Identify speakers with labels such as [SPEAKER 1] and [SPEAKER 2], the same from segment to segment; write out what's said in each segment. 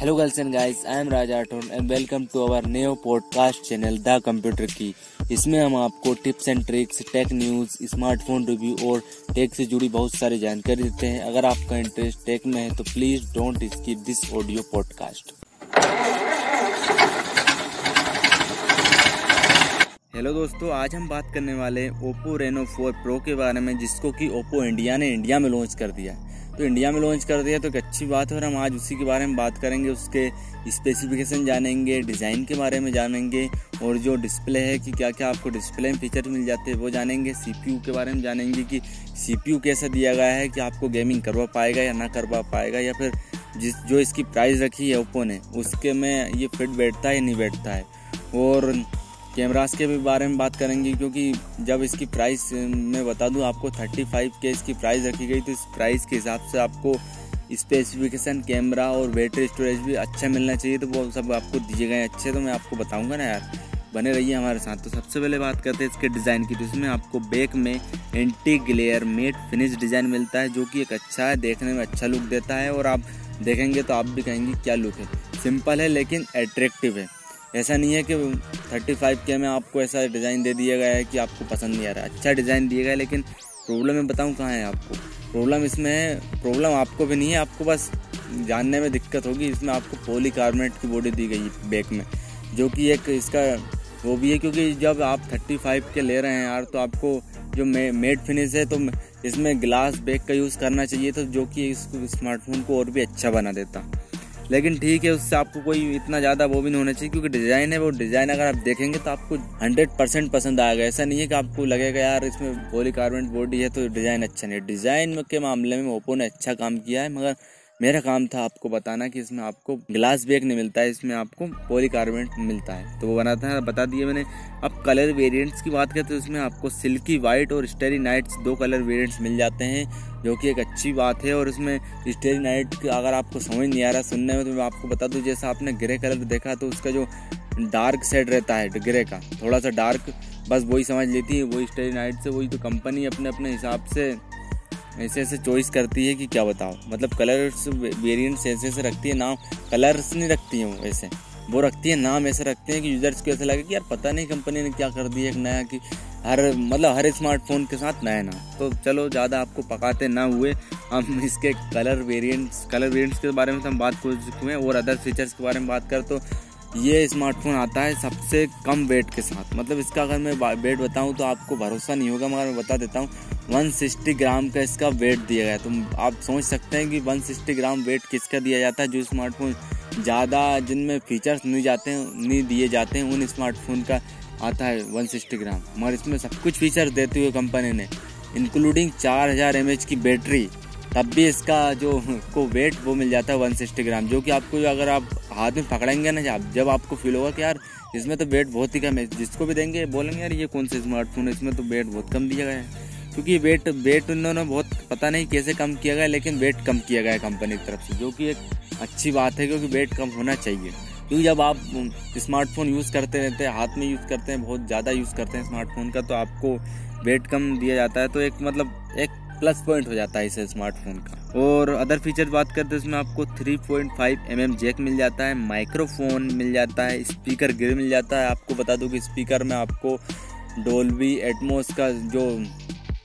[SPEAKER 1] Hello girls and guys, I am Raja and welcome to our new podcast channel the computer की इसमें हम आपको tips and tricks tech news smartphone review और tech से जुड़ी बहुत सारी जानकारी देते हैं। अगर आपका इंटरेस्ट टेक में है तो please don't skip this audio podcast hello दोस्तों आज हम बात करने वाले हैं ओप्पो रेनो 4 प्रो के बारे में जिसको कि ओप्पो इंडिया ने इंडिया में लॉन्च कर दिया तो इंडिया में लॉन्च कर दिया तो एक अच्छी बात है और हम आज उसी के बारे में बात करेंगे, उसके स्पेसिफिकेशन जानेंगे डिज़ाइन के बारे में जानेंगे, और जो डिस्प्ले है कि क्या क्या आपको डिस्प्ले में फीचर मिल जाते हैं, वो जानेंगे सीपीयू के बारे में जानेंगे कि सीपीयू कैसा दिया गया है, कि आपको गेमिंग करवा पाएगा या ना करवा पाएगा, या फिर जिस, जो इसकी प्राइस रखी है ओप्पो ने, उसके में ये फिट बैठता है या नहीं बैठता है। और कैमरास के भी बारे में बात करेंगे, क्योंकि जब इसकी प्राइस मैं बता दूँ, आपको 35 के इसकी प्राइस रखी गई तो इस प्राइस के हिसाब से आपको स्पेसिफिकेशन कैमरा और बैटरी स्टोरेज भी अच्छा मिलना चाहिए तो वो सब आपको दिए गए अच्छे तो मैं आपको बताऊँगा ना यार। बने रहिए हमारे साथ। तो सबसे पहले बात करते हैं इसके डिज़ाइन की तो इसमें आपको बैक में anti glare matte finish design मिलता है, जो कि एक अच्छा है, देखने में अच्छा लुक देता है, और आप देखेंगे तो आप भी कहेंगे क्या लुक है। सिंपल है, लेकिन अट्रैक्टिव है। ऐसा नहीं है कि 35 के में आपको ऐसा डिज़ाइन दे दिया गया है कि आपको पसंद नहीं आ रहा। अच्छा डिज़ाइन दिया गया है, लेकिन प्रॉब्लम मैं बताऊँ कहाँ है आपको? प्रॉब्लम इसमें है प्रॉब्लम आपको भी नहीं है, आपको बस जानने में दिक्कत होगी। इसमें आपको पोली की बॉडी दी गई बैक में, जो कि एक इसका वो भी है, क्योंकि जब आप 35 के ले रहे हैं यार तो आपको जो मे मेड फिनिश है तो इसमें ग्लास बैग का यूज़ करना चाहिए तो जो कि इस स्मार्टफ़ोन को और भी अच्छा बना देता। लेकिन ठीक है, उससे आपको कोई इतना ज़्यादा वो भी नहीं होना चाहिए, क्योंकि डिज़ाइन है, वो डिज़ाइन अगर आप देखेंगे तो आपको हंड्रेड परसेंट पसंद आएगा। ऐसा नहीं है कि आपको लगेगा, यार, इसमें पोली कार्बोनेट बॉडी है तो डिज़ाइन अच्छा नहीं है। डिज़ाइन के मामले में ओप्पो ने अच्छा काम किया है, मगर मेरा काम था आपको बताना कि इसमें आपको ग्लास बैग नहीं मिलता है, इसमें आपको पॉलीकार्बोनेट मिलता है। तो वो बनाता है बता दिए मैंने। अब कलर वेरिएंट्स की बात करते हैं तो इसमें आपको सिल्की वाइट और स्टेरी नाइट्स दो कलर वेरिएंट्स मिल जाते हैं, जो कि एक अच्छी बात है। और इसमें स्टेरी नाइट अगर आपको समझ नहीं आ रहा सुनने में तो मैं आपको बता दूँ, जैसा आपने ग्रे कलर देखा तो उसका जो डार्क सेड रहता है ग्रे का, थोड़ा सा डार्क बस वही समझ लेती है, वही स्टेरी नाइट से वही तो कंपनी अपने अपने हिसाब से ऐसे ऐसे चॉइस करती है कि क्या बताओ मतलब कलर्स वेरिएंट्स ऐसे ऐसे रखती है, नाम कलर्स नहीं रखती हैं वो ऐसे वो रखती है, नाम ऐसे रखते हैं कि यूज़र्स को ऐसा लगे कि यार पता नहीं कंपनी ने क्या कर दिया एक नया कि हर मतलब हर स्मार्टफ़ोन के साथ नया ना तो चलो, ज़्यादा आपको पकाते ना हुए, हम इसके कलर वेरिएंट्स कलर वेरिएंट्स के बारे में तो हम बात कर चुके हैं और अदर फीचर्स के बारे में बात कर तो ये स्मार्टफ़ोन आता है सबसे कम वेट के साथ। मतलब इसका अगर मैं वेट बताऊँ तो आपको भरोसा नहीं होगा, मगर मैं बता देता हूँ 160 ग्राम का इसका वेट दिया गया तो आप सोच सकते हैं कि 160 ग्राम वेट किसका दिया जाता है जो स्मार्टफ़ोन ज़्यादा जिनमें फीचर्स नहीं जाते हैं नहीं दिए जाते हैं, उन स्मार्टफ़ोन का आता है 160 ग्राम। मगर इसमें सब कुछ फीचर्स देते हुए कंपनी ने इंक्लूडिंग चार हज़ार की बैटरी तब भी इसका जो को वेट वो मिल जाता है वन सिक्सटी ग्राम, जो कि आपको अगर आप हाथ में पकड़ेंगे ना जब जब आपको फील होगा कि यार इसमें तो वेट बहुत ही कम है, जिसको भी देंगे बोलेंगे, यार ये कौन सा स्मार्टफ़ोन है, इसमें तो वेट बहुत कम दिया गया है। क्योंकि वेट वेट उन्होंने बहुत पता नहीं कैसे कम किया गया, लेकिन वेट कम किया गया है कंपनी की तरफ़ से, जो कि एक अच्छी बात है, क्योंकि वेट कम होना चाहिए। क्योंकि जब आप स्मार्टफ़ोन यूज़ करते रहते हैं, हाथ में यूज़ करते हैं, बहुत ज़्यादा यूज़ करते हैं स्मार्टफ़ोन का तो आपको वेट कम दिया जाता है तो एक मतलब एक प्लस पॉइंट हो जाता है इस स्मार्टफ़ोन का। और अदर फीचर बात करते हैं इसमें आपको 3.5 पॉइंट mm जैक मिल जाता है माइक्रोफोन मिल जाता है स्पीकर ग्रिल मिल जाता है। आपको बता दूँ कि स्पीकर में आपको डोल्बी एटमोस का जो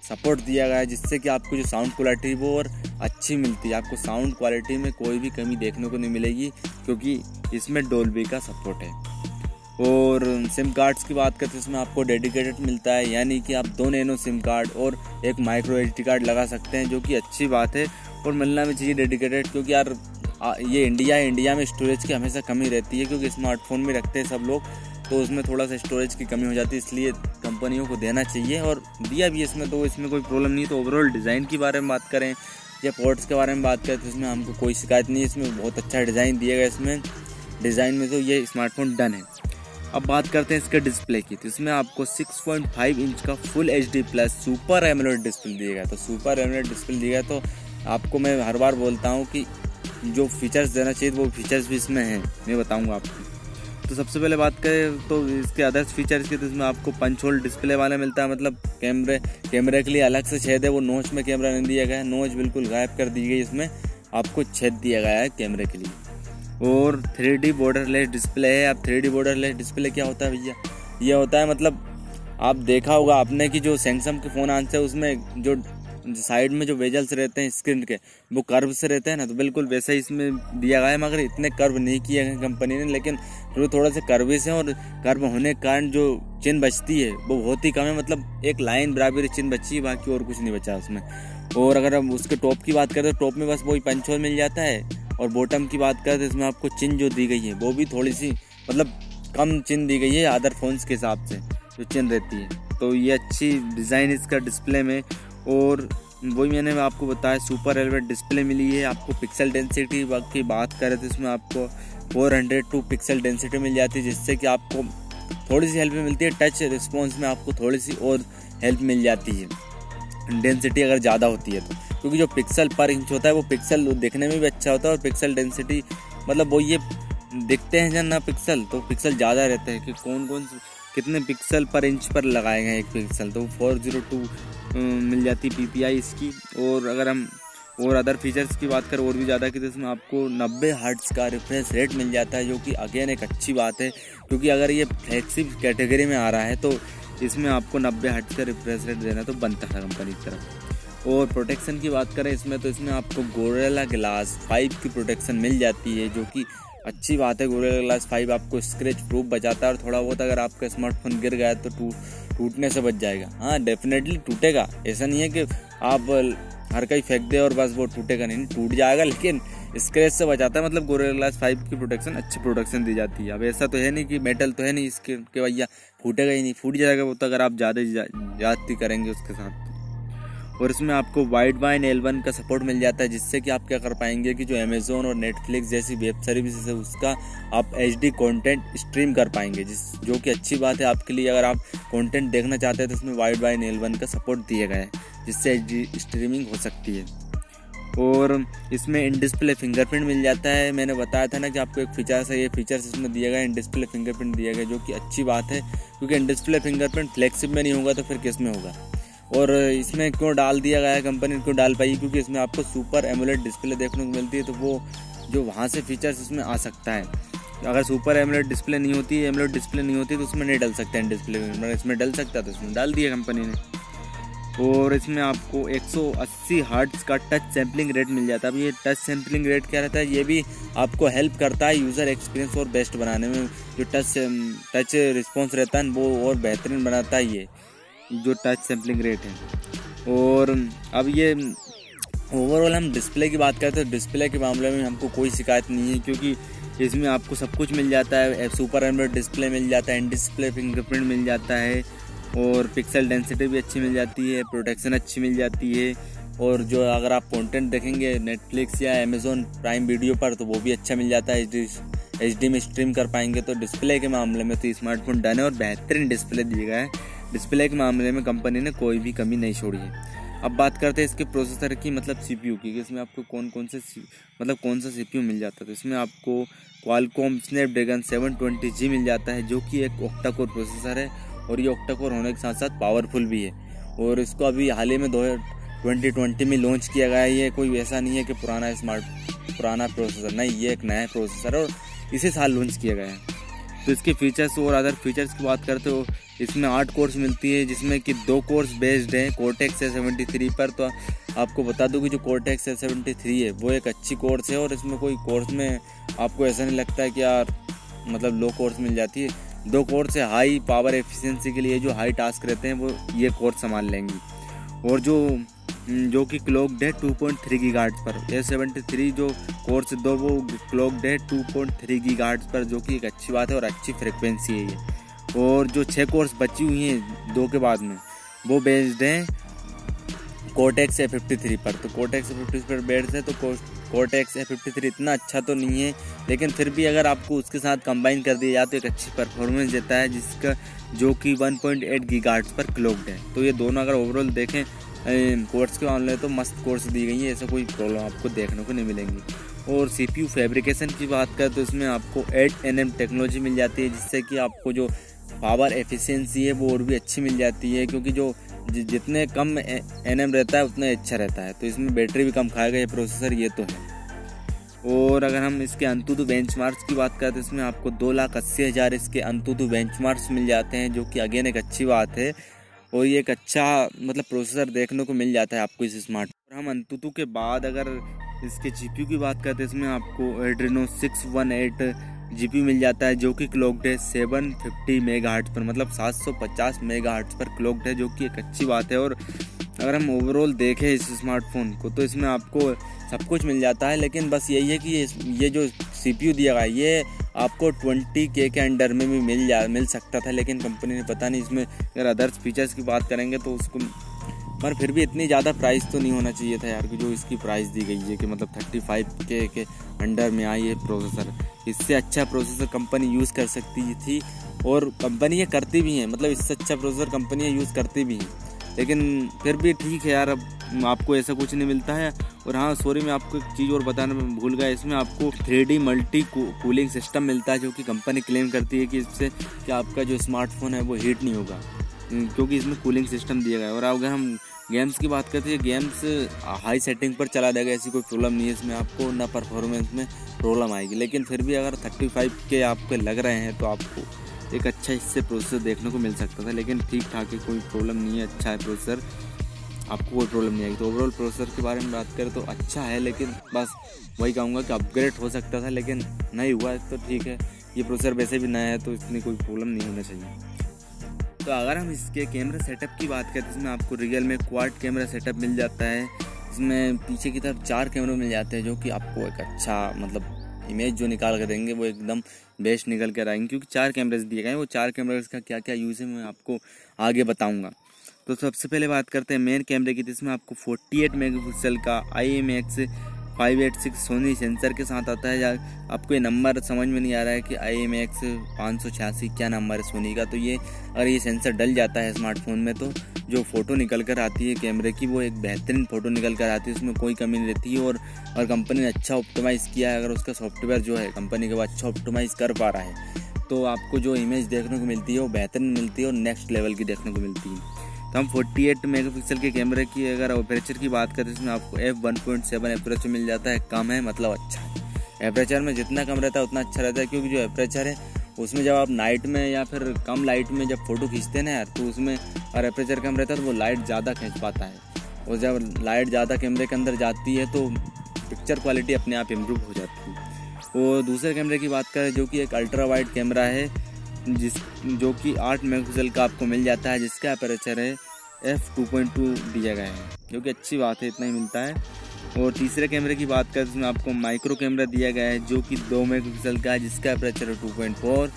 [SPEAKER 1] सपोर्ट दिया गया है, जिससे कि आपको जो साउंड क्वालिटी वो और अच्छी मिलती है। आपको साउंड क्वालिटी में कोई भी कमी देखने को नहीं मिलेगी, क्योंकि इसमें डोल्बी का सपोर्ट है। और सिम कार्ड्स की बात करते हैं इसमें आपको डेडिकेटेड मिलता है, यानी कि आप दो नैनो सिम कार्ड और एक माइक्रो एच कार्ड लगा सकते हैं, जो कि अच्छी बात है, और मिलना भी चाहिए डेडिकेटेड, क्योंकि यार ये इंडिया है इंडिया में स्टोरेज की हमेशा कमी रहती है, क्योंकि स्मार्टफ़ोन में रखते हैं सब लोग तो उसमें थोड़ा सा स्टोरेज की कमी हो जाती है, इसलिए कंपनियों को देना चाहिए, और दिया भी इसमें तो इसमें कोई प्रॉब्लम नहीं तो ओवरऑल डिज़ाइन के बारे में बात करें, या पोर्ट्स के बारे में बात करें तो इसमें हमको कोई शिकायत नहीं है, इसमें बहुत अच्छा डिज़ाइन दिया गया इसमें डिज़ाइन में तो ये स्मार्टफ़ोन डन है। अब बात करते हैं इसके डिस्प्ले की। तो इसमें आपको 6.5 इंच का full H D plus super AMOLED display दिया गया तो सुपर एमोलेड डिस्प्ले दिया गया तो आपको मैं हर बार बोलता हूँ कि जो फीचर्स देना चाहिए, वो फीचर्स भी इसमें हैं। मैं बताऊँगा आपको। तो सबसे पहले बात करें तो इसके अदर्स फीचर्स की तो इसमें आपको पंच होल डिस्प्ले वाला मिलता है मतलब कैमरे कैमरे के लिए अलग से छेद है, वो नोच में कैमरा नहीं दिया गया है नोच बिल्कुल गायब कर दी गई इसमें। आपको छेद दिया गया है कैमरे के लिए। और थ्री डी बॉर्डरलेस डिस्प्ले है। अब थ्री डी बॉर्डरलेस डिस्प्ले क्या होता है भैया? ये होता है मतलब आप देखा होगा आपने कि जो सैमसंग के फ़ोन हैं उसमें जो साइड में जो वेजल्स रहते हैं स्क्रीन के, वो कर्व से रहते हैं ना तो बिल्कुल वैसे ही इसमें दिया गया है, मगर इतने कर्व नहीं किए हैं कंपनी ने, लेकिन फिर थोड़ा सा कर्वी से और कर्व होने के कारण जो चिन्ह बचती है, वो बहुत ही कम है। मतलब एक लाइन बराबर चिन्ह बची है, बाकी और कुछ नहीं बचा उसमें। और अगर हम उसके टॉप की बात करें तो टॉप में बस वही पंचोल मिल जाता है। और बॉटम की बात करें तो इसमें आपको चिन्ह जो दी गई है, वो भी थोड़ी सी मतलब कम चिन्ह दी गई है अदर फोन्स के हिसाब से जो चिन्ह रहती है। तो ये अच्छी डिज़ाइन इसका डिस्प्ले में और वही मैंने आपको बताया सुपर एलवेट डिस्प्ले मिली है। आपको पिक्सल डेंसिटी की बात करें तो इसमें आपको 400 टू पिक्सल डेंसिटी मिल जाती है, जिससे कि आपको थोड़ी सी हेल्प मिलती है। टच रिस्पॉन्स में आपको थोड़ी सी और हेल्प मिल जाती है। डेंसिटी अगर ज़्यादा होती है तो। क्योंकि जो पिक्सल पर इंच होता है, वो पिक्सल देखने में भी अच्छा होता है और पिक्सल डेंसिटी मतलब वो ये दिखते हैं जब ना पिक्सल तो पिक्सल ज़्यादा रहते हैं कि कौन कौन कितने पिक्सल पर इंच पर लगाए गए एक पिक्सल तो फोर ज़ीरो टू मिल जाती पी पी आई इसकी। और अगर हम, और अदर फीचर्स की बात करें, और भी ज़्यादा की तो इसमें आपको 90 हर्ट्स का रिफ्रेश रेट मिल जाता है, जो कि अगेन एक अच्छी बात है। क्योंकि अगर ये फ्लैगशिप कैटेगरी में आ रहा है तो इसमें आपको 90 हर्ट्स का रिफ्रेश रेट देना तो बनता है कंपनी की तरफ़। और प्रोटेक्शन की बात करें इसमें तो इसमें आपको गोरेला ग्लास फाइव की प्रोटेक्शन मिल जाती है, जो कि अच्छी बात है। गोरेला ग्लास फाइव आपको स्क्रेच प्रूफ बचाता है और थोड़ा बहुत अगर आपका स्मार्टफ़ोन गिर गया तो टूट, टूटने से बच जाएगा। हाँ डेफिनेटली टूटेगा। ऐसा नहीं है कि आप हर कहीं फेंक दे और बस वो टूटेगा नहीं। टूट जाएगा, लेकिन स्क्रेच से बचाता है। मतलब गोरेला ग्लास फाइव की प्रोटेक्शन अच्छी प्रोटेक्शन दी जाती है। अब ऐसा तो है नहीं कि मेटल तो है नहीं इसके भैया फूटेगा ही नहीं। फूट जाएगा वो तो अगर आप ज़्यादा जाती करेंगे उसके साथ और इसमें आपको वाइड वाइन एल का सपोर्ट मिल जाता है, जिससे कि आप क्या कर पाएँगे कि जो अमेजोन और नेटफ्लिक्स जैसी वेब सर्विस है, उसका आप एच डी कॉन्टेंट स्ट्रीम कर पाएँगे। जिस, जो कि अच्छी बात है आपके लिए, अगर आप कॉन्टेंट देखना चाहते हैं तो इसमें वाइड वाइन एल का सपोर्ट दिया गया है, जिससे एच डी स्ट्रीमिंग हो सकती है। और इसमें इन डिस्प्ले फिंगरप्रिंट मिल जाता है। मैंने बताया था ना कि आपको एक फीचर्स है ये फीचर्स इसमें दिया गया इन डिस्प्ले फिंगरप्रिंट दिया गया जो कि अच्छी बात है, क्योंकि इन डिस्प्ले फिंगरप्रिंट फ्लेक्सिब में नहीं होगा तो फिर किसमें होगा? और इसमें क्यों डाल दिया गया है कंपनी क्यों डाल पाई? क्योंकि इसमें आपको सुपर एमुलेट डिस्प्ले देखने को मिलती है तो वो जो वहाँ से फीचर्स इसमें आ सकता है। अगर सुपर एमुलेट डिस्प्ले नहीं होती एमुलेट डिस्प्ले नहीं होती तो उसमें नहीं डल सकते हैं डिस्प्ले में। मगर इसमें डल सकता तो इसमें डाल दिया कंपनी ने। और इसमें आपको 180 हर्ट्ज का टच सैम्पलिंग रेट मिल जाता है। अब ये टच सैम्पलिंग रेट क्या रहता है? ये भी आपको हेल्प करता है यूज़र एक्सपीरियंस और बेस्ट बनाने में। जो टच टच रिस्पॉन्स रहता है, वो और बेहतरीन बनाता है ये। जो टच सैम्पलिंग रेट है और अब ये ओवरऑल हम डिस्प्ले की बात करते हैं डिस्प्ले के मामले में हमको कोई शिकायत नहीं है क्योंकि इसमें आपको सब कुछ मिल जाता है सुपर एंड्रॉइड डिस्प्ले मिल जाता है डिस्प्ले फिंगरप्रिंट मिल जाता है और पिक्सल डेंसिटी भी अच्छी मिल जाती है प्रोटेक्शन अच्छी मिल जाती है और जो अगर आप कंटेंट देखेंगे नेटफ्लिक्स या अमेजोन प्राइम वीडियो पर तो वो भी अच्छा मिल जाता है एच डी में स्ट्रीम कर पाएँगे तो डिस्प्ले के मामले में तो स्मार्टफ़ोन डन है और बेहतरीन डिस्प्ले दिया गया है डिस्प्ले के मामले में कंपनी ने कोई भी कमी नहीं छोड़ी है। अब बात करते हैं इसके प्रोसेसर की मतलब सीपीयू की, कि इसमें आपको कौन कौन से मतलब कौन सा सीपीयू मिल जाता है। तो इसमें आपको क्वालकॉम स्नैपड्रैगन 720G मिल जाता है, जो कि एक ओक्टा कोर प्रोसेसर है, और ये ओक्टा कोर होने के साथ साथ पावरफुल भी है। और इसको अभी हाल ही में दो ट्वेंटी ट्वेंटी में लॉन्च किया गया है। ये कोई ऐसा नहीं है कि पुराना स्मार्ट पुराना प्रोसेसर नहीं, ये एक नया प्रोसेसर है, और इसी साल लॉन्च किया गया है। तो इसके फीचर्स और अदर फीचर्स की बात करते हो इसमें आठ कोर्स मिलती है, जिसमें कि दो कोर्स बेस्ड हैं कोर्टेक्स है सेवेंटी थ्री पर। तो आपको बता दूँ कि जो कोर्टेक्स है सेवेंटी थ्री है, वो एक अच्छी कोर्स है और इसमें कोई कोर्स में आपको ऐसा नहीं लगता कि यार मतलब लो कोर्स मिल जाती है। दो कोर्स है हाई पावर एफिशिएंसी के लिए जो हाई टास्क रहते हैं, वो ये कोर्स संभाल लेंगी। और जो जो कि क्लॉक है टू पॉइंट थ्री गार्ड्स पर। ए सेवेंटी थ्री जो कोर्स दो, वो क्लॉक है टू पॉइंट थ्री गार्ड्स पर, जो कि एक अच्छी बात है और अच्छी फ्रिक्वेंसी है ये। और जो छः कोर्स बची हुई हैं दो के बाद में, वो बेस्ड हैं कोटेक्स ए फिफ्टी थ्री पर। तो कोटेक्स ए फिफ्टी थ्री पर बेस्ड है तो कोटेक्स ए फिफ्टी थ्री इतना अच्छा तो नहीं है, लेकिन फिर भी अगर आपको उसके साथ कंबाइन कर दिया जाए तो एक अच्छी परफॉर्मेंस देता है, जिसका, जो कि वन पॉइंट एट पर क्लोक्ड है। तो ये दोनों अगर ओवरऑल देखें कोर्स के ऑनलाइन तो मस्त कोर्स दी गई है, ऐसा कोई प्रॉब्लम आपको देखने को नहीं मिलेंगी। और सी पी यू फेब्रिकेशन की बात करें तो इसमें आपको एट एन एम टेक्नोलॉजी मिल जाती है, जिससे कि आपको जो पावर एफिशिएंसी है, वो और भी अच्छी मिल जाती है, क्योंकि जो जितने कम एन एम रहता है, उतना अच्छा रहता है। तो इसमें बैटरी भी कम खाएगा, ये प्रोसेसर, ये तो है। और अगर हम इसके अंतुतु बेंच की बात करें तो इसमें आपको दो लाख अस्सी हज़ार इसके अंतुतु बेंच मिल जाते हैं, जो कि अगेन एक अच्छी बात है। और ये एक अच्छा मतलब प्रोसेसर देखने को मिल जाता है आपको इस स्मार्ट। और हम अंतुतु के बाद अगर इसके जी की बात करते हैं इसमें आपको Adreno six one eight GP मिल जाता है जो कि क्लॉकड है सेवन फिफ्टी मेगा पर मतलब सात सौ पचास मेगा पर क्लॉकड है, जो कि एक अच्छी बात है। और अगर हम ओवरऑल देखें इस स्मार्टफ़ोन को तो इसमें आपको सब कुछ मिल जाता है, लेकिन बस यही है कि ये ये जो सीपीयू दिया गया ये आपको ट्वेंटी के के अंडर में भी मिल जा, मिल सकता था, लेकिन कंपनी ने पता नहीं इसमें, अगर अदर्स फीचर्स की बात करेंगे तो उसको पर फिर भी इतनी ज़्यादा प्राइस तो नहीं होना चाहिए था यार कि जो इसकी प्राइस दी गई है कि मतलब थर्टी फाइव के के अंडर में आई है प्रोसेसर इससे अच्छा प्रोसेसर कंपनी यूज़ कर सकती थी और कंपनी ये करती भी हैं मतलब इससे अच्छा प्रोसेसर कंपनी यूज़ करती भी हैं। लेकिन फिर भी ठीक है यार, अब आपको ऐसा कुछ नहीं मिलता है। और हाँ सॉरी मैं आपको एक चीज़ और बताने में भूल गया, इसमें आपको three D multi cooling system मिलता है जो कि कंपनी क्लेम करती है कि इससे कि आपका जो स्मार्टफ़ोन है वो हीट नहीं होगा। क्योंकि इसमें कूलिंग सिस्टम दिया गया है। और अगर हम गेम्स की बात करते हैं, गेम्स हाई सेटिंग पर चला देगा ऐसी कोई प्रॉब्लम नहीं है इसमें आपको, ना परफॉर्मेंस में प्रॉब्लम आएगी। लेकिन फिर भी अगर थर्टी फाइव के आपके लग रहे हैं तो आपको एक अच्छा इससे प्रोसेसर देखने को मिल सकता था। लेकिन ठीक ठाक है, कोई प्रॉब्लम नहीं है अच्छा है प्रोसेसर आपको कोई प्रॉब्लम नहीं आएगी। तो ओवरऑल प्रोसेसर के बारे में बात करें तो अच्छा है, लेकिन बस वही कहूँगा कि अपग्रेड हो सकता था, लेकिन नहीं हुआ तो ठीक है। ये प्रोसेसर वैसे भी नया है तो इतनी कोई प्रॉब्लम नहीं होना चाहिए। तो अगर हम इसके कैमरा सेटअप की बात करें तो इसमें आपको रियल में क्वाड कैमरा सेटअप मिल जाता है। इसमें पीछे की तरफ़ चार कैमरे मिल जाते हैं जो कि आपको एक अच्छा मतलब इमेज जो निकाल कर देंगे, वो एकदम बेस्ट निकल कर आएँगे, क्योंकि चार कैमरेज दिए गए हैं। वो चार कैमरेज का क्या क्या यूज़ है, मैं आपको आगे बताऊँगा। तो सबसे पहले बात करते हैं मेन कैमरे की, जिसमें आपको 48 मेगापिक्सल का I M X five eight six Sony sensor के साथ आता है आपको ये नंबर समझ में नहीं आ रहा है कि आई एम एक्स पाँच सौ छियासी क्या नंबर है सोनी का? तो ये, अगर ये सेंसर डल जाता है स्मार्टफ़ोन में तो जो फ़ोटो निकल कर आती है कैमरे की, वो एक बेहतरीन फ़ोटो निकल कर आती है, उसमें कोई कमी नहीं रहती है और और कंपनी ने अच्छा ऑप्टिमाइज़ किया है, अगर उसका सॉफ्टवेयर जो है कंपनी का वो अच्छा ऑप्टिमाइज़ कर पा रहा है। तो आपको जो इमेज देखने को मिलती है, वो बेहतरीन मिलती है और नेक्स्ट लेवल की देखने को मिलती है। तो हम 48 मेगापिक्सल के कैमरे की अगर अपेरेचर की बात करें तो इसमें आपको F one point seven aperture मिल जाता है। कम है मतलब अच्छा है। एपरेचर में जितना कम रहता है, उतना अच्छा रहता है, क्योंकि जो एपरेचर है, उसमें जब आप नाइट में या फिर कम लाइट में जब फ़ोटो खींचते ना यार तो उसमें और एपरेचर कम रहता है तो वो लाइट ज़्यादा खींच पाता है। और जब लाइट ज़्यादा कैमरे के अंदर जाती है तो पिक्चर क्वालिटी अपने आप इम्प्रूव हो जाती है। और दूसरे कैमरे की बात करें, जो कि एक अल्ट्रा वाइड कैमरा है जिस, जो कि आठ मेगापिक्सल का आपको मिल जाता है, जिसका अपेरेचर है एफ़ टू पॉइंट टू दिया गया है, जो कि अच्छी बात है, इतना ही मिलता है। और तीसरे कैमरे की बात करें तो आपको माइक्रो कैमरा दिया गया है, जो कि दो मेगापिक्सल का है, जिसका अपेरेचर है टू पॉइंट फोर।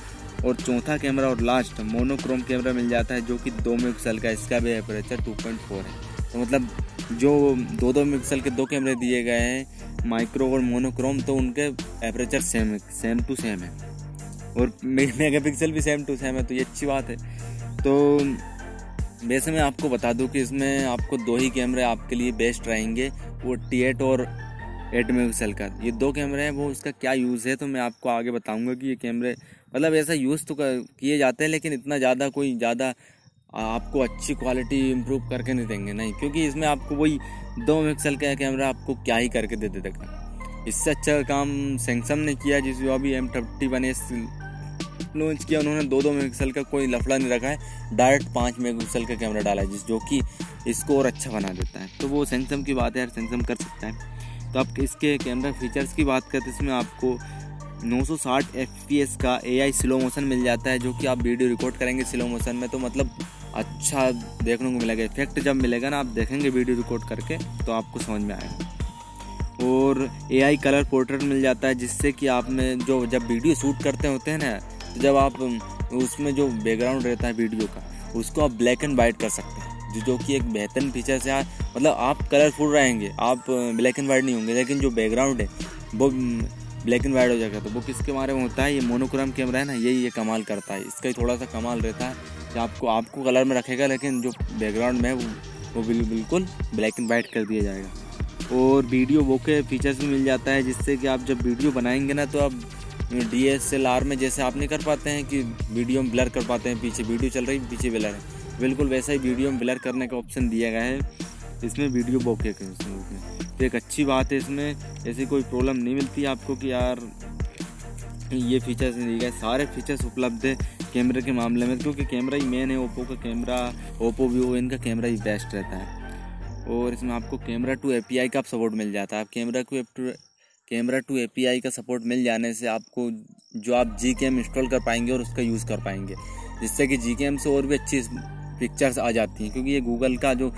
[SPEAKER 1] और चौथा कैमरा और लास्ट मोनोक्रोम कैमरा मिल जाता है, जो कि दो मेगापिक्सल का इसका भी अपेरेचर टू पॉइंट फोर है। तो मतलब जो दो दो मेगापिक्सल के दो कैमरे दिए गए हैं, माइक्रो और मोनोक्रोम तो उनके aperture same same to same है। और मेगा पिक्सल भी सेम टू सेम है तो ये अच्छी बात है। तो वैसे मैं आपको बता दूँ कि इसमें आपको दो ही कैमरे आपके लिए बेस्ट रहेंगे, वो टी एट और एट मेगापिक्सल का। ये दो कैमरे हैं, वो उसका क्या यूज़ है तो मैं आपको आगे बताऊँगा कि ये कैमरे मतलब ऐसा यूज़ तो किए जाते हैं, लेकिन इतना ज़्यादा कोई ज़्यादा आपको अच्छी क्वालिटी इम्प्रूव करके नहीं देंगे, नहीं। क्योंकि इसमें आपको वही दो मेगापिक्सल का कैमरा आपको क्या ही करके दे देगा। इससे अच्छा काम सैमसंग ने किया जिस अभी M thirty one S launch किया, उन्होंने दो दो मेगापिक्सल का कोई लफड़ा नहीं रखा है। डायरेक्ट पाँच मेगापिक्सल का कैमरा डाला है, जिस जो कि इसको और अच्छा बना देता है। तो वो सैमसंग की बात है, यार सैमसंग कर सकता है। तो आप इसके कैमरा फीचर्स की बात करते इसमें आपको 960 एफपीएस का एआई स्लो मोशन मिल जाता है, जो कि आप वीडियो रिकॉर्ड करेंगे स्लो मोशन में तो मतलब अच्छा देखने को मिलेगा। इफ़ेक्ट जब मिलेगा ना, आप देखेंगे वीडियो रिकॉर्ड करके तो आपको समझ में आएगा। और एआई कलर पोर्ट्रेट मिल जाता है, जिससे कि आप में जो जब वीडियो शूट करते होते हैं ना तो जब आप उसमें जो बैकग्राउंड रहता है वीडियो का, उसको आप ब्लैक एंड वाइट कर सकते हैं। जो जो कि एक बेहतरीन फीचर से मतलब आप कलरफुल रहेंगे, आप ब्लैक एंड वाइट नहीं होंगे, लेकिन जो बैकग्राउंड है, वो ब्लैक एंड वाइट हो जाएगा। तो वो किसके बारे में होता है? ये मोनोक्रोम कैमरा है ना, यही ये कमाल करता है। इसका ही थोड़ा सा कमाल रहता है कि आपको आपको कलर में रखेगा, लेकिन जो बैकग्राउंड में वो वो बिल्कुल ब्लैक एंड वाइट कर दिया जाएगा। और वीडियो वो के फीचर्स भी मिल जाता है, जिससे कि आप जब वीडियो बनाएँगे ना तो आप डी एस एल आर में जैसे आप नहीं कर पाते हैं कि वीडियो में ब्लर कर पाते हैं, पीछे वीडियो चल रही, पीछे ब्लर है। बिल्कुल वैसा ही वीडियो में ब्लर करने का ऑप्शन दिया गया है। इसमें वीडियो बोके के उसमें तो एक अच्छी बात है इसमें, ऐसी कोई प्रॉब्लम नहीं मिलती आपको कि यार, ये फीचर्स नहीं गए। सारे फीचर्स उपलब्ध है कैमरे के मामले में, क्योंकि कैमरा ही मेन है ओप्पो का कैमरा ओप्पो वीवो इनका कैमरा ही बेस्ट रहता है। और इसमें आपको कैमरा टू एपीआई का सपोर्ट मिल जाता है। आप camera two camera two A का सपोर्ट मिल जाने से आपको जो आप जी के इंस्टॉल कर पाएँगे और उसका यूज़ कर पाएँगे। जिससे कि जी से और भी अच्छी पिक्चर्स आ जाती हैं, क्योंकि ये गूगल का जो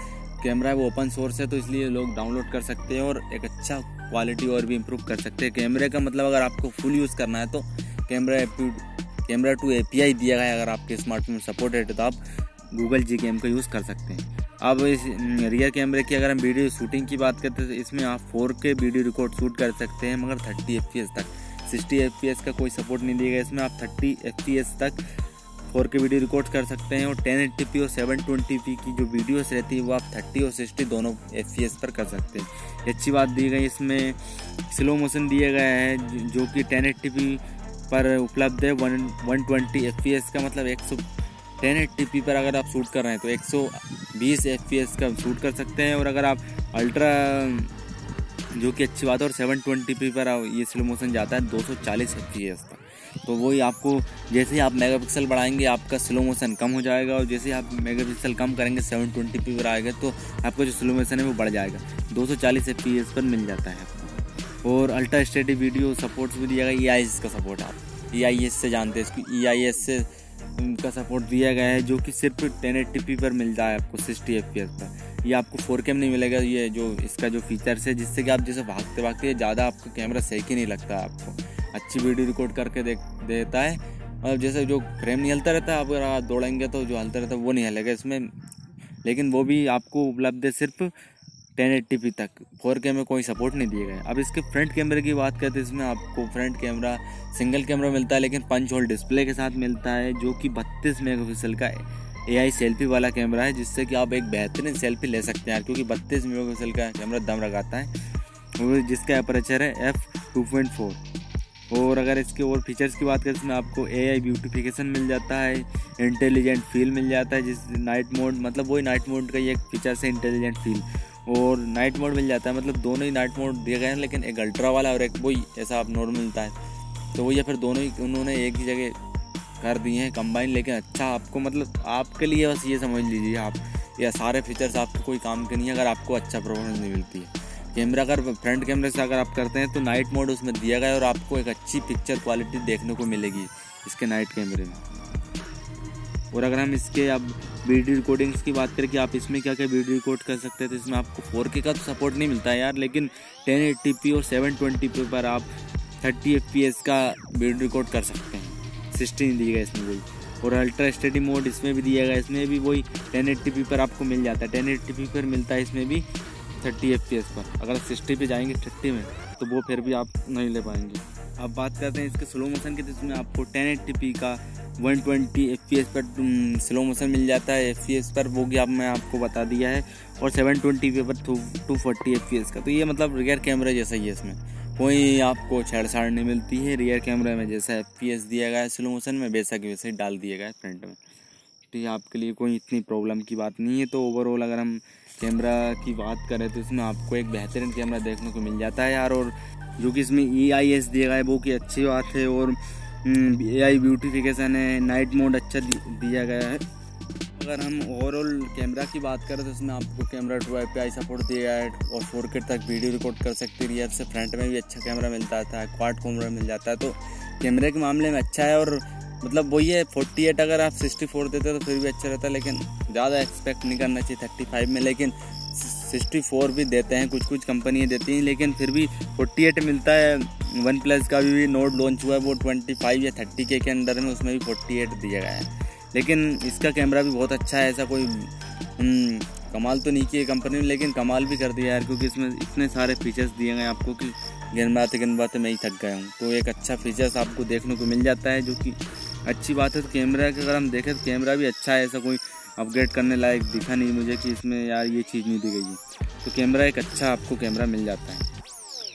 [SPEAKER 1] कैमरा है वो ओपन सोर्स है तो इसलिए लोग डाउनलोड कर सकते हैं और एक अच्छा क्वालिटी और भी इम्प्रूव कर सकते हैं। कैमरे का मतलब अगर आपको फुल यूज़ करना है तो कैमरा कैमरा टू ए दिया गया है। अगर आपके स्मार्टफ़ोन में सपोर्ट है तो आप गूगल जी का यूज़ कर सकते हैं। अब इस रियर कैमरे की अगर हम वीडियो शूटिंग की बात करते हैं तो इसमें आप four K video record shoot कर सकते हैं, मगर थर्टी एफ़ तक। सिक्सटी एफ़ का कोई सपोर्ट नहीं दिया गया। इसमें आप थर्टी एफ़ तक फोर के वीडियो रिकॉर्ड कर सकते हैं, और टेन एट्टी और सेवन ट्वेंटी की जो वीडियोस रहती है, वो आप थर्टी और सिक्सटी दोनों FPS पर कर सकते हैं। अच्छी बात दी गई, इसमें स्लो मोशन दिया गया है, जो कि टेन एट्टी पर उपलब्ध है। वन वन ट्वेंटी एफ़ का मतलब एक सौ टेन एट्टी पर अगर आप शूट कर रहे हैं तो एक सौ बीस एफ़ का शूट कर सकते हैं। और अगर आप अल्ट्रा, जो कि अच्छी बात है, और सेवन ट्वेंटी पी पर ये स्लो मोशन जाता है, दो सौ चालीस एफ़ पी एस तक। तो वही आपको, जैसे ही आप मेगापिक्सल बढ़ाएँगे, आपका स्लो मोशन कम हो जाएगा, और जैसे ही आप मेगापिक्सल कम करेंगे, सेवन ट्वेंटी पी पर आएगा तो आपका जो स्लो मोशन है, वो बढ़ जाएगा। दो सौ चालीस एफ़ पी एस पर मिल जाता है और अल्ट्रा स्टेडी वीडियो सपोर्ट्स भी दिया गया ई आई एस का सपोर्ट आप। ई आई एस से जानते हैं इसको ई आई एस से का सपोर्ट दिया गया है, जो कि सिर्फ़ टेन एट्टी पर मिलता है आपको सिक्सटी एफ़ पर। ये आपको फोर कैम नहीं मिलेगा, ये जो इसका जो फीचर्स है, जिससे कि आप जैसे भागते भागते ज़्यादा आपका कैमरा सही ही नहीं लगता आपको। अच्छी वीडियो रिकॉर्ड करके देख, देता है। और जैसे जो फ्रेम नहीं हलता रहता है आप दौड़ेंगे तो जो हलता रहता है वो नहीं हलेगा इसमें। लेकिन वो भी आपको उपलब्ध है सिर्फ़ टेन एट्टी तक। फोर में कोई सपोर्ट नहीं दिए गए। अब इसके फ्रंट कैमरे की बात करते हैं, इसमें आपको फ्रंट कैमरा, सिंगल कैमरा मिलता है, लेकिन पंच होल डिस्प्ले के साथ मिलता है, जो कि बत्तीस मेगापिक्सल का ए आई सेल्फी वाला कैमरा है, जिससे कि आप एक बेहतरीन सेल्फी ले सकते हैं क्योंकि बत्तीस मेगापिक्सल का कैमरा दम लगाता है। जिसका अपर्चर है एफ़ टू पॉइंट फोर। और अगर इसके और फीचर्स की बात करें, इसमें आपको ए आई ब्यूटिफिकेशन मिल जाता है, इंटेलिजेंट फील मिल जाता है, जिस नाइट मोड मतलब वही नाइट मोड का ही एक फीचर्स है इंटेलिजेंट फील और नाइट मोड मिल जाता है। मतलब दोनों ही नाइट मोड दिए गए हैं, लेकिन एक अल्ट्रा वाला और एक वही ऐसा आप नॉर्मल मिलता है। तो वही या फिर दोनों ही उन्होंने एक ही जगह कर दिए हैं कंबाइन लेकिन अच्छा आपको मतलब आपके लिए बस ये समझ लीजिए आप, या सारे फीचर्स आपको कोई काम के नहीं है, अगर आपको अच्छा परफॉर्मेंस नहीं मिलती है। कैमरा अगर फ्रंट कैमरे से अगर आप करते हैं तो नाइट मोड उसमें दिया गया है और आपको एक अच्छी पिक्चर क्वालिटी देखने को मिलेगी इसके नाइट कैमरे में। और अगर हम इसके अब वीडियो रिकॉर्डिंग्स की बात करें कि आप इसमें क्या क्या वीडियो रिकॉर्ड कर सकते हैं तो इसमें आपको फोर के का सपोर्ट नहीं मिलता है यार, लेकिन टेन एट्टी पी और सेवन ट्वेंटी पी पर आप थर्टी एफ़ पी एस का वीडियो रिकॉर्ड कर सकते हैं। सिक्सटीन दिया गया इसमें वही और अल्ट्रा स्टडी मोड इसमें भी दिया गया, इसमें भी वही टेन एट्टी पी पर आपको मिल जाता है। टेन एट्टी पी पर मिलता है इसमें भी थर्टी एफ़ पी एस पर। अगर आप सिक्सटी पे जाएँगे थर्टी में तो वो फिर भी आप नहीं ले पाएँगे। अब बात करते हैं इसके स्लो मोशन की तो इसमें आपको टेन एट्टी का one twenty F P S पर स्लो मोशन मिल जाता है। एफ़ पी एस पर वो आप, मैं आपको बता दिया है। और सेवन ट्वेंटी पे पर two forty F P S का। तो ये मतलब रियर कैमरा जैसा ही है इसमें। कोई आपको छेड़छाड़ नहीं मिलती है। रियर कैमरे में जैसा एफ़ पी एस दिया गया है स्लो मोशन में, वैसा कि वैसे डाल दिया गया है फ्रंट में। तो ये आपके लिए कोई इतनी प्रॉब्लम की बात नहीं है। तो ओवरऑल अगर हम कैमरा की बात करें तो इसमें आपको एक बेहतरीन कैमरा देखने को मिल जाता है यार। और जो कि इसमें ई आई एस दिया गया है, वो की अच्छी बात है। और ए आई ब्यूटिफिकेशन है नाइट मोड अच्छा दिया गया है। अगर हम ओवरऑल कैमरा की बात करें तो इसमें आपको camera two I I support दिया है और फोर के तक वीडियो रिकॉर्ड कर सकती है। रियर से फ्रंट में भी अच्छा कैमरा मिलता था क्वाड कैमरा मिल जाता है। तो कैमरे के मामले में अच्छा है और मतलब वही है फोर्टी एट अगर आप सिक्सटी फोर देते तो फिर भी अच्छा रहता लेकिन ज़्यादा एक्सपेक्ट नहीं करना चाहिए थर्टी फाइव में। लेकिन सिक्सटी फोर भी देते हैं कुछ कुछ कंपनियाँ देती हैं, लेकिन फिर भी फोर्टी एट मिलता है। वन प्लस का भी नोट लॉन्च हुआ है वो ट्वेंटी फाइव या थर्टी के के अंदर में उसमें भी फोर्टी एट दिया गया है। लेकिन इसका कैमरा भी बहुत अच्छा है ऐसा कोई हम्म, कमाल तो नहीं किया कंपनी ने लेकिन कमाल भी कर दिया यार क्योंकि इसमें इतने सारे फीचर्स दिए गए आपको कि गिनबाते गिनबाते मैं ही थक गया हूँ। तो एक अच्छा फीचर्स आपको देखने को मिल जाता है जो कि अच्छी बात है। तो कैमरा के अगर हम देखें तो कैमरा भी अच्छा है ऐसा कोई अपग्रेड करने लायक दिखा नहीं मुझे कि इसमें यार ये चीज़ नहीं दी गई है। तो कैमरा एक अच्छा आपको कैमरा मिल जाता है।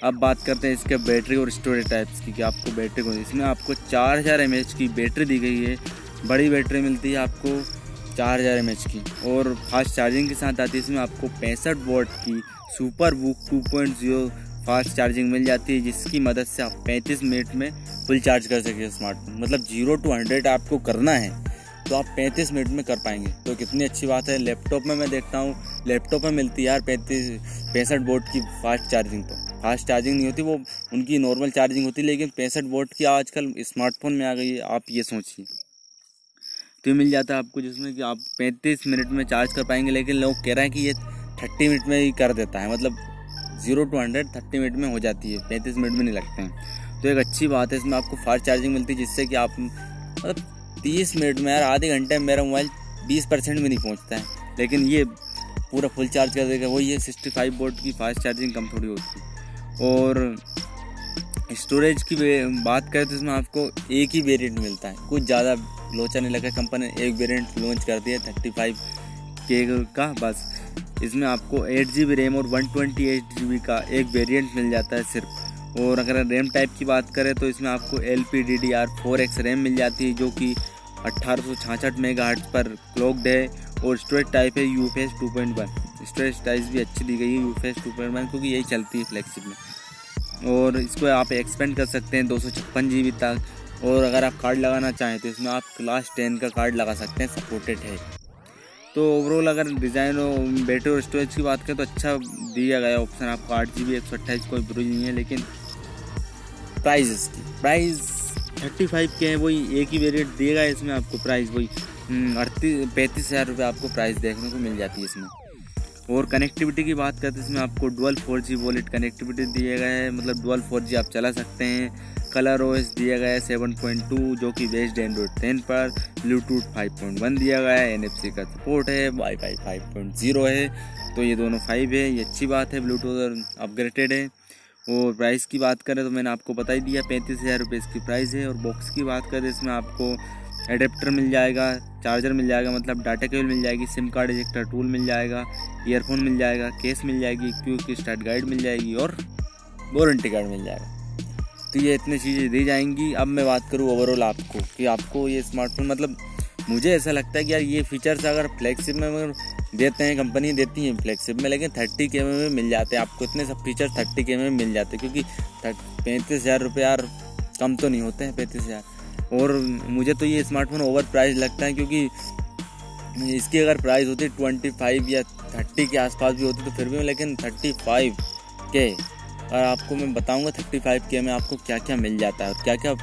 [SPEAKER 1] अब बात करते हैं इसके बैटरी और स्टोरेज टाइप्स की, कि आपको बैटरी को इसमें आपको चार हज़ार एम की बैटरी दी गई है। बड़ी बैटरी मिलती है आपको चार हज़ार एम की। और फास्ट चार्जिंग के साथ आती है, इसमें आपको पैंसठ वोट की super book two point zero fast charging मिल जाती है, जिसकी मदद से आप पैंतीस मिनट में फुल चार्ज कर सकते हैं स्मार्टफ़ोन मतलब ज़ीरो टू हंड्रेड आपको करना है तो आप पैंतीस मिनट में कर पाएँगे। तो कितनी अच्छी बात है लैपटॉप में मैं देखता हूँ लैपटॉप में मिलती है यार, पैंतीस, पैंसठ वोट की फास्ट चार्जिंग तो। फास्ट चार्जिंग नहीं होती, वो उनकी नॉर्मल चार्जिंग होती, लेकिन पैंसठ वोट की आजकल स्मार्टफ़ोन में आ गई है, आप ये सोचिए। तो मिल जाता है आपको, जिसमें कि आप पैंतीस मिनट में चार्ज कर पाएँगे, लेकिन लोग कह रहे हैं कि ये थर्टी मिनट में ही कर देता है मतलब zero to hundred thirty minute में हो जाती है, पैंतीस मिनट में नहीं लगते हैं। तो एक अच्छी बात है, इसमें आपको फास्ट चार्जिंग मिलती है, जिससे कि आप मतलब तीस मिनट में यार, आधे घंटे में मेरा मोबाइल बीस परसेंट में नहीं पहुँचता है। लेकिन ये पूरा फुल चार्ज कर देगा। वही है सिक्सटी फाइव वोल्ट की फास्ट चार्जिंग कम थोड़ी होती। है और स्टोरेज की बात करें तो इसमें आपको एक ही वेरिएंट मिलता है। कुछ ज़्यादा लोचा नहीं लगा कंपनी ने एक वेरिएंट लॉन्च कर दिया थर्टी फाइव के का बस। इसमें आपको एट जी बी रैम और one twenty eight G B का एक वेरिएंट मिल जाता है सिर्फ़। और अगर रैम टाइप की बात करें तो इसमें आपको L P D D R four X RAM मिल जाती है, जो कि अट्ठारह सौ छाछठ मेगा हर्ट्ज पर क्लॉक्ड है। और स्टोरेज टाइप है U S two point one storage type भी अच्छी दी गई है U S two point one क्योंकि यही चलती है फ्लेक्सिब में। और इसको आप एक्सपेंड कर सकते हैं दो सौ छप्पन जी बी तक। और अगर आप कार्ड लगाना चाहें तो इसमें आप क्लास टेन का कार्ड लगा सकते हैं सपोर्टेड है। तो ओवरऑल अगर डिज़ाइन और बैटरी और स्टोरेज की बात करें तो अच्छा दिया गया ऑप्शन आपको आठ जी बी एक सौ अट्ठाईस कोई बुरी नहीं है, लेकिन प्राइस इसकी प्राइस थर्टी फाइव के हैं, वही एक ही वेरिएंट दिएगा इसमें आपको प्राइस वही अड़तीस, पैंतीस हज़ार रुपये आपको प्राइस देखने को मिल जाती है इसमें। और कनेक्टिविटी की बात करते हैं इसमें आपको dual four G VoLTE connectivity दिया गया है। मतलब डुअल फोर जी आप चला सकते हैं। कलर ओ एस दिया गया है सेवन पॉइंट टू जो कि बेस्ड एंड्रॉइड टेन पर। ब्लूटूथ फाइव पॉइंट वन दिया गया है। एन एफ़ सी का सपोर्ट है। Wifi five point zero है। तो ये दोनों फाइव है। ये अच्छी बात है। ब्लूटूथ अपग्रेडेड है। और प्राइस की बात करें तो मैंने आपको बता ही दिया, पैंतीस हज़ार रुपये इसकी प्राइस है। और बॉक्स की बात करें इसमें आपको एडेप्टर मिल जाएगा चार्जर मिल जाएगा मतलब डाटा केबल मिल जाएगी सिम कार्ड इजेक्टर टूल मिल जाएगा ईयरफोन मिल जाएगा केस मिल जाएगी क्यू की स्टार्ट गाइड मिल जाएगी और वारंटी कार्ड मिल जाएगा। तो ये इतनी चीज़ें दी जाएँगी। अब मैं बात करूँ ओवरऑल आपको, कि आपको ये स्मार्टफ़ोन मतलब मुझे ऐसा लगता है कि यार ये फीचर्स अगर फ्लैगशिप में अगर देते हैं कंपनी देती है फ्लैगशिप में, लेकिन थर्टी के में मिल जाते हैं। आपको इतने सब फीचर थर्टी के में मिल जाते हैं, क्योंकि पैंतीस हज़ार रुपये यार कम तो नहीं होते हैं, पैंतीस हज़ार। और मुझे तो ये स्मार्टफ़ोन ओवर प्राइस लगता है क्योंकि इसकी अगर प्राइस होती ट्वेंटी फाइव या थर्टी के आसपास भी होती तो फिर भी, लेकिन थर्टी फाइव के, और आपको मैं बताऊँगा थर्टी फाइव के में आपको क्या क्या मिल जाता है और क्या क्या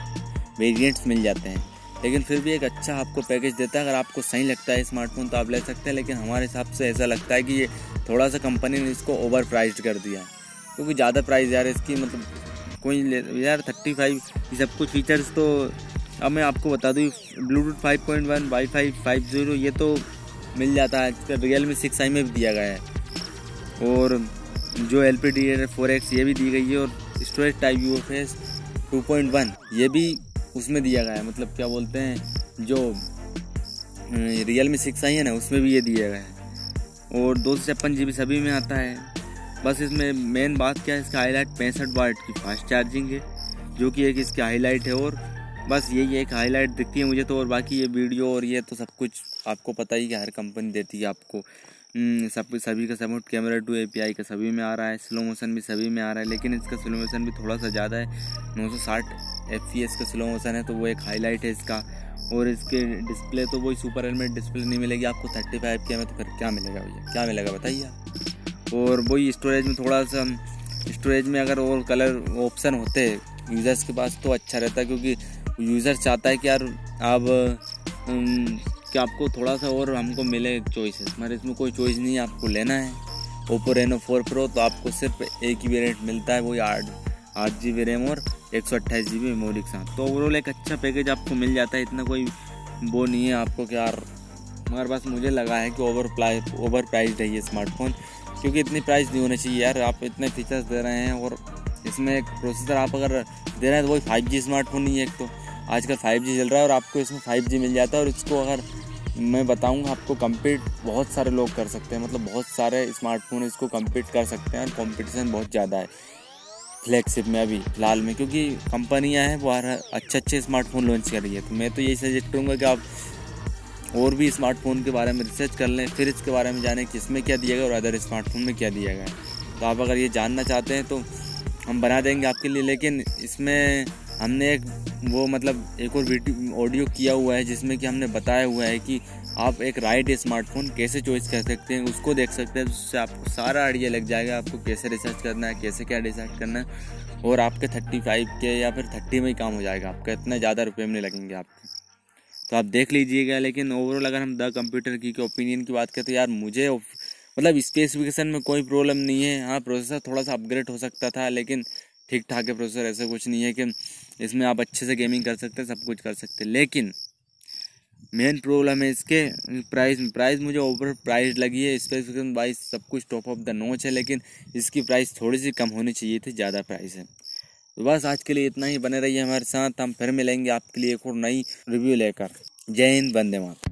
[SPEAKER 1] वेरिएंट्स मिल जाते हैं। लेकिन फिर भी एक अच्छा आपको पैकेज देता है, अगर आपको सही लगता है स्मार्टफ़ोन तो आप ले सकते हैं, लेकिन हमारे हिसाब से ऐसा लगता है कि ये थोड़ा सा कंपनी ने इसको ओवर प्राइज कर दिया क्योंकि ज़्यादा प्राइस यार, इसकी मतलब कोई यार थर्टी फाइव ये सब कुछ फीचर्स तो अब मैं आपको बता दूँ Bluetooth five point one wifi five zero ये तो मिल जाता है। रियल मी सिक्स आई में भी दिया गया है। और जो L P D four X ये भी दी गई है, और storage type U F S two point one ये भी उसमें दिया गया है। मतलब क्या बोलते हैं, जो रियल मी सिक्स आई है ना, उसमें भी ये दिया गया है। और दो सौ छप्पन जी बी सभी में आता है। बस इसमें मेन बात क्या है, इसका हाईलाइट पैंसठ वाट की फास्ट चार्जिंग है, जो कि एक इसकी हाईलाइट है, और बस यही एक हाईलाइट दिखती है मुझे तो और बाकी ये वीडियो और ये तो सब कुछ आपको पता ही कि हर कंपनी देती है आपको। हम्म, सब सभी का सपोर्ट कैमरा टू एपीआई का सभी में आ रहा है स्लो मोशन भी सभी में आ रहा है लेकिन इसका स्लो मोशन भी थोड़ा सा ज़्यादा है। 960 एफ़ का स्लो मोशन है तो वो एक हाईलाइट है इसका। और इसके डिस्प्ले तो वही सुपर हेलमेट डिस्प्ले नहीं मिलेगी आपको थर्टी फाइव के में तो फिर क्या मिलेगा भैया? क्या मिलेगा बताइए और वही स्टोरेज में थोड़ा सा स्टोरेज में अगर और कलर ऑप्शन होते यूज़र्स के पास तो अच्छा रहता क्योंकि यूज़र चाहता है कि यार आप कि आपको थोड़ा सा और हमको मिले चॉइसेस मगर इसमें कोई चॉइस नहीं है आपको लेना है। ओप्पो रेनो फोर प्रो तो आपको सिर्फ़ एक ही वेरियंट मिलता है, वही आठ आठ जी बी रैम और एक सौ अट्ठाईस जी बी मेमोरी के साथ। तो ओवरऑल एक अच्छा पैकेज आपको मिल जाता है, इतना कोई वो नहीं है आपको कि यार, मगर बस मुझे लगा है कि ओवर प्राइस ओवर प्राइज है ये स्मार्टफ़ोन क्योंकि इतनी प्राइस नहीं होनी चाहिए यार, आप इतने फीचर्स दे रहे हैं और इसमें एक प्रोसेसर आप अगर दे रहे हैं तो वही फाइव जी स्मार्टफ़ोन नहीं है एक तो। आजकल फाइव जी चल रहा है और आपको इसमें फाइव जी मिल जाता है और इसको अगर मैं बताऊँगा, आपको कम्पीट बहुत सारे लोग कर सकते हैं। मतलब बहुत सारे स्मार्टफ़ोन इसको कम्पीट कर सकते हैं और कॉम्पिटिशन बहुत ज़्यादा है। फ्लैगशिप में अभी, फ़िलहाल में, क्योंकि कंपनियाँ हैं, वो अच्छे अच्छे स्मार्टफ़ोन लॉन्च कर रही है। तो मैं तो यही सजेस्ट करूँगा कि आप और भी स्मार्टफ़ोन के बारे में रिसर्च कर लें, फिर इसके बारे में जानें कि इसमें क्या दिया गया और अदर स्मार्टफ़ोन में क्या दिया गया। है तो आप अगर ये जानना चाहते हैं तो हम बना देंगे आपके लिए, लेकिन इसमें हमने एक वो मतलब एक और वीडियो ऑडियो किया हुआ है, जिसमें कि हमने बताया हुआ है कि आप एक राइट स्मार्टफ़ोन कैसे चॉइस कर सकते हैं, उसको देख सकते हैं, उससे आपको सारा आइडिया लग जाएगा, आपको कैसे रिसर्च करना है, कैसे क्या डिसाइड करना है, और आपके थर्टी फाइव के या फिर थर्टी में ही काम हो जाएगा, आपका इतना ज़्यादा रुपये में लगेंगे आपके। तो आप देख लीजिएगा, लेकिन ओवरऑल अगर हम द कंप्यूटर की ओपिनियन की बात करें तो यार मुझे मतलब स्पेसिफिकेशन में कोई प्रॉब्लम नहीं है। हाँ प्रोसेसर थोड़ा सा अपग्रेड हो सकता था, लेकिन ठीक ठाक है प्रोसेसर ऐसा कुछ नहीं है कि इसमें आप अच्छे से गेमिंग कर सकते हैं, सब कुछ कर सकते हैं। लेकिन मेन प्रॉब्लम है इसके प्राइस प्राइस मुझे ओवर प्राइस लगी है स्पेसिफिकेशन वाइज सब कुछ टॉप ऑफ़ द नोच है, लेकिन इसकी प्राइस थोड़ी सी कम होनी चाहिए थी, ज़्यादा प्राइस है। तो बस आज के लिए इतना ही, बने रहिए हमारे साथ, हम फिर मिलेंगे आपके लिए एक और नई रिव्यू लेकर। जय हिंद, वंदे मातरम।